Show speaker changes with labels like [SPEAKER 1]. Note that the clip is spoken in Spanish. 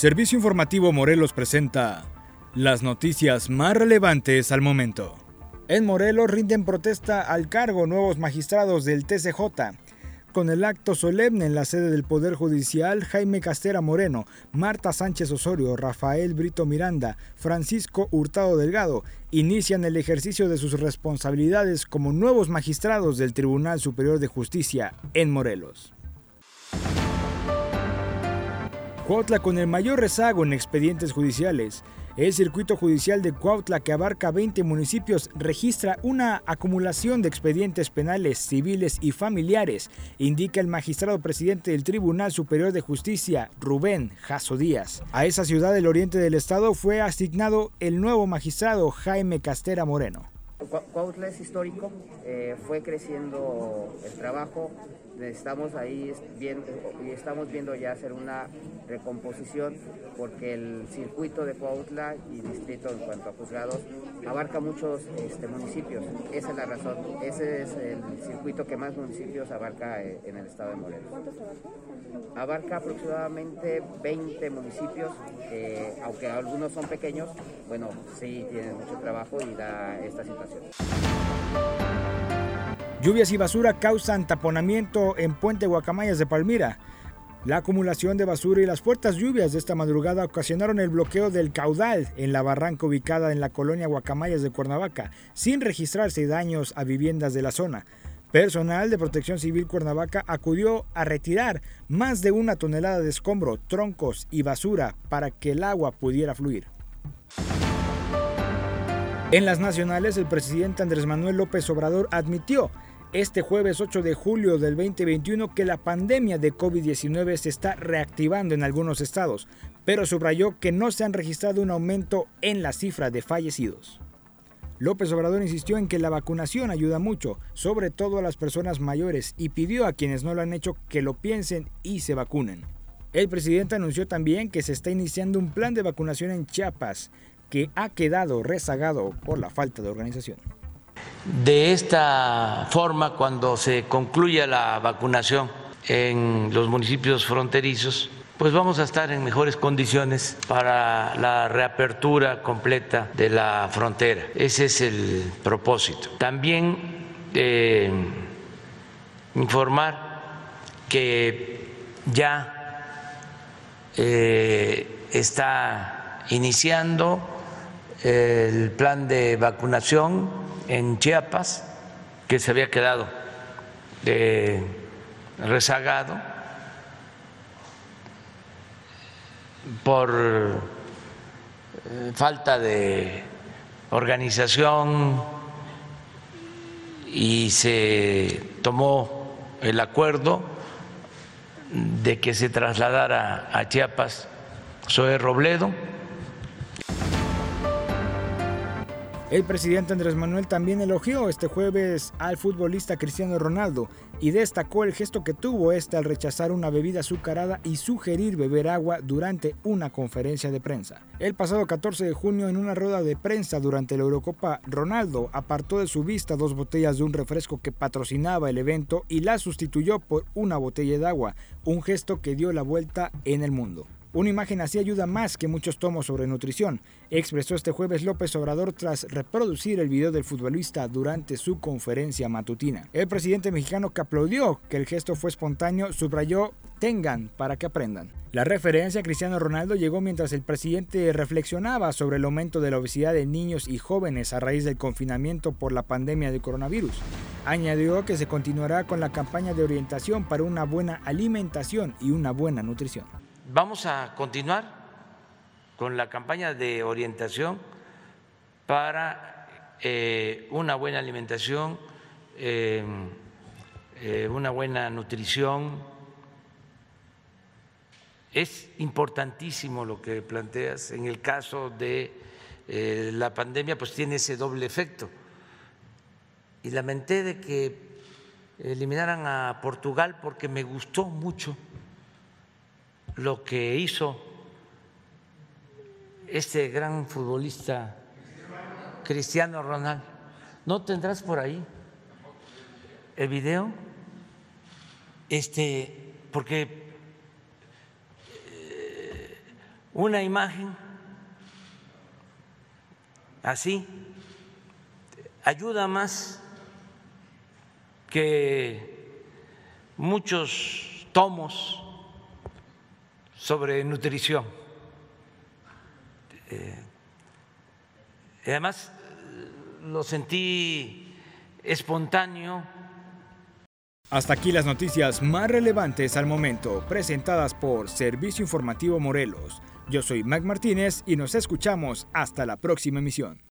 [SPEAKER 1] Servicio Informativo Morelos presenta las noticias más relevantes al momento. En Morelos rinden protesta al cargo nuevos magistrados del TCJ. Con el acto solemne en la sede del Poder Judicial, Jaime Castera Moreno, Marta Sánchez Osorio, Rafael Brito Miranda, Francisco Hurtado Delgado inician el ejercicio de sus responsabilidades como nuevos magistrados del Tribunal Superior de Justicia en Morelos. Cuautla con el mayor rezago en expedientes judiciales. El circuito judicial de Cuautla, que abarca 20 municipios, registra una acumulación de expedientes penales, civiles y familiares, indica el magistrado presidente del Tribunal Superior de Justicia, Rubén Jaso Díaz. A esa ciudad del oriente del estado fue asignado el nuevo magistrado Jaime Castera Moreno.
[SPEAKER 2] Cuautla es histórico, eh, fue creciendo el trabajo, estamos ahí viendo, y estamos viendo ya hacer una recomposición porque el circuito de Cuautla y distrito en cuanto a juzgados abarca muchos este, municipios. Esa es la razón. Ese es el circuito que más municipios abarca eh, en el estado de Morelos. Abarca aproximadamente 20 municipios, aunque algunos son pequeños, bueno, sí tienen mucho trabajo y da esta situación.
[SPEAKER 1] Lluvias y basura causan taponamiento en Puente Guacamayas de Palmira. La acumulación de basura y las fuertes lluvias de esta madrugada ocasionaron el bloqueo del caudal en la barranca ubicada en la colonia Guacamayas de Cuernavaca, sin registrarse daños a viviendas de la zona. Personal de Protección Civil Cuernavaca acudió a retirar más de una tonelada de escombro, troncos y basura para que el agua pudiera fluir. En las nacionales, el presidente Andrés Manuel López Obrador admitió este jueves 8 de julio del 2021 que la pandemia de COVID-19 se está reactivando en algunos estados, pero subrayó que no se han registrado un aumento en la cifra de fallecidos. López Obrador insistió en que la vacunación ayuda mucho, sobre todo a las personas mayores, y pidió a quienes no lo han hecho que lo piensen y se vacunen. El presidente anunció también que se está iniciando un plan de vacunación en Chiapas, que ha quedado rezagado por la falta de organización.
[SPEAKER 3] De esta forma, cuando se concluya la vacunación en los municipios fronterizos, pues vamos a estar en mejores condiciones para la reapertura completa de la frontera. Ese es el propósito. También eh, informar que ya eh, está iniciando el plan de vacunación en Chiapas, que se había quedado rezagado por eh, falta de organización y se tomó el acuerdo de que se trasladara a Chiapas Zoe Robledo
[SPEAKER 1] El presidente Andrés Manuel también elogió este jueves al futbolista Cristiano Ronaldo y destacó el gesto que tuvo este al rechazar una bebida azucarada y sugerir beber agua durante una conferencia de prensa. El pasado 14 de junio en una rueda de prensa durante la Eurocopa, Ronaldo apartó de su vista dos botellas de un refresco que patrocinaba el evento y la sustituyó por una botella de agua, un gesto que dio la vuelta en el mundo. Una imagen así ayuda más que muchos tomos sobre nutrición, expresó este jueves López Obrador tras reproducir el video del futbolista durante su conferencia matutina. El presidente mexicano que aplaudió que el gesto fue espontáneo subrayó tengan para que aprendan. La referencia a Cristiano Ronaldo llegó mientras el presidente reflexionaba sobre el aumento de la obesidad de niños y jóvenes a raíz del confinamiento por la pandemia de coronavirus. Añadió que se continuará con la campaña de orientación para una buena alimentación y una buena nutrición.
[SPEAKER 3] Vamos a continuar con la campaña de orientación para eh, una buena alimentación, eh, eh, una buena nutrición. Es importantísimo lo que planteas. En el caso de la pandemia, pues tiene ese doble efecto. Y lamenté de que eliminaran a Portugal porque me gustó mucho lo que hizo este gran futbolista Cristiano Ronaldo. ¿No tendrás por ahí el video? Este, porque eh, una imagen así ayuda más que muchos tomos sobre nutrición. Eh, además, lo sentí espontáneo.
[SPEAKER 1] Hasta aquí las noticias más relevantes al momento, presentadas por Servicio Informativo Morelos. Yo soy Mac Martínez y nos escuchamos hasta la próxima emisión.